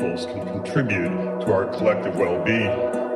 peoples can contribute to our collective well-being.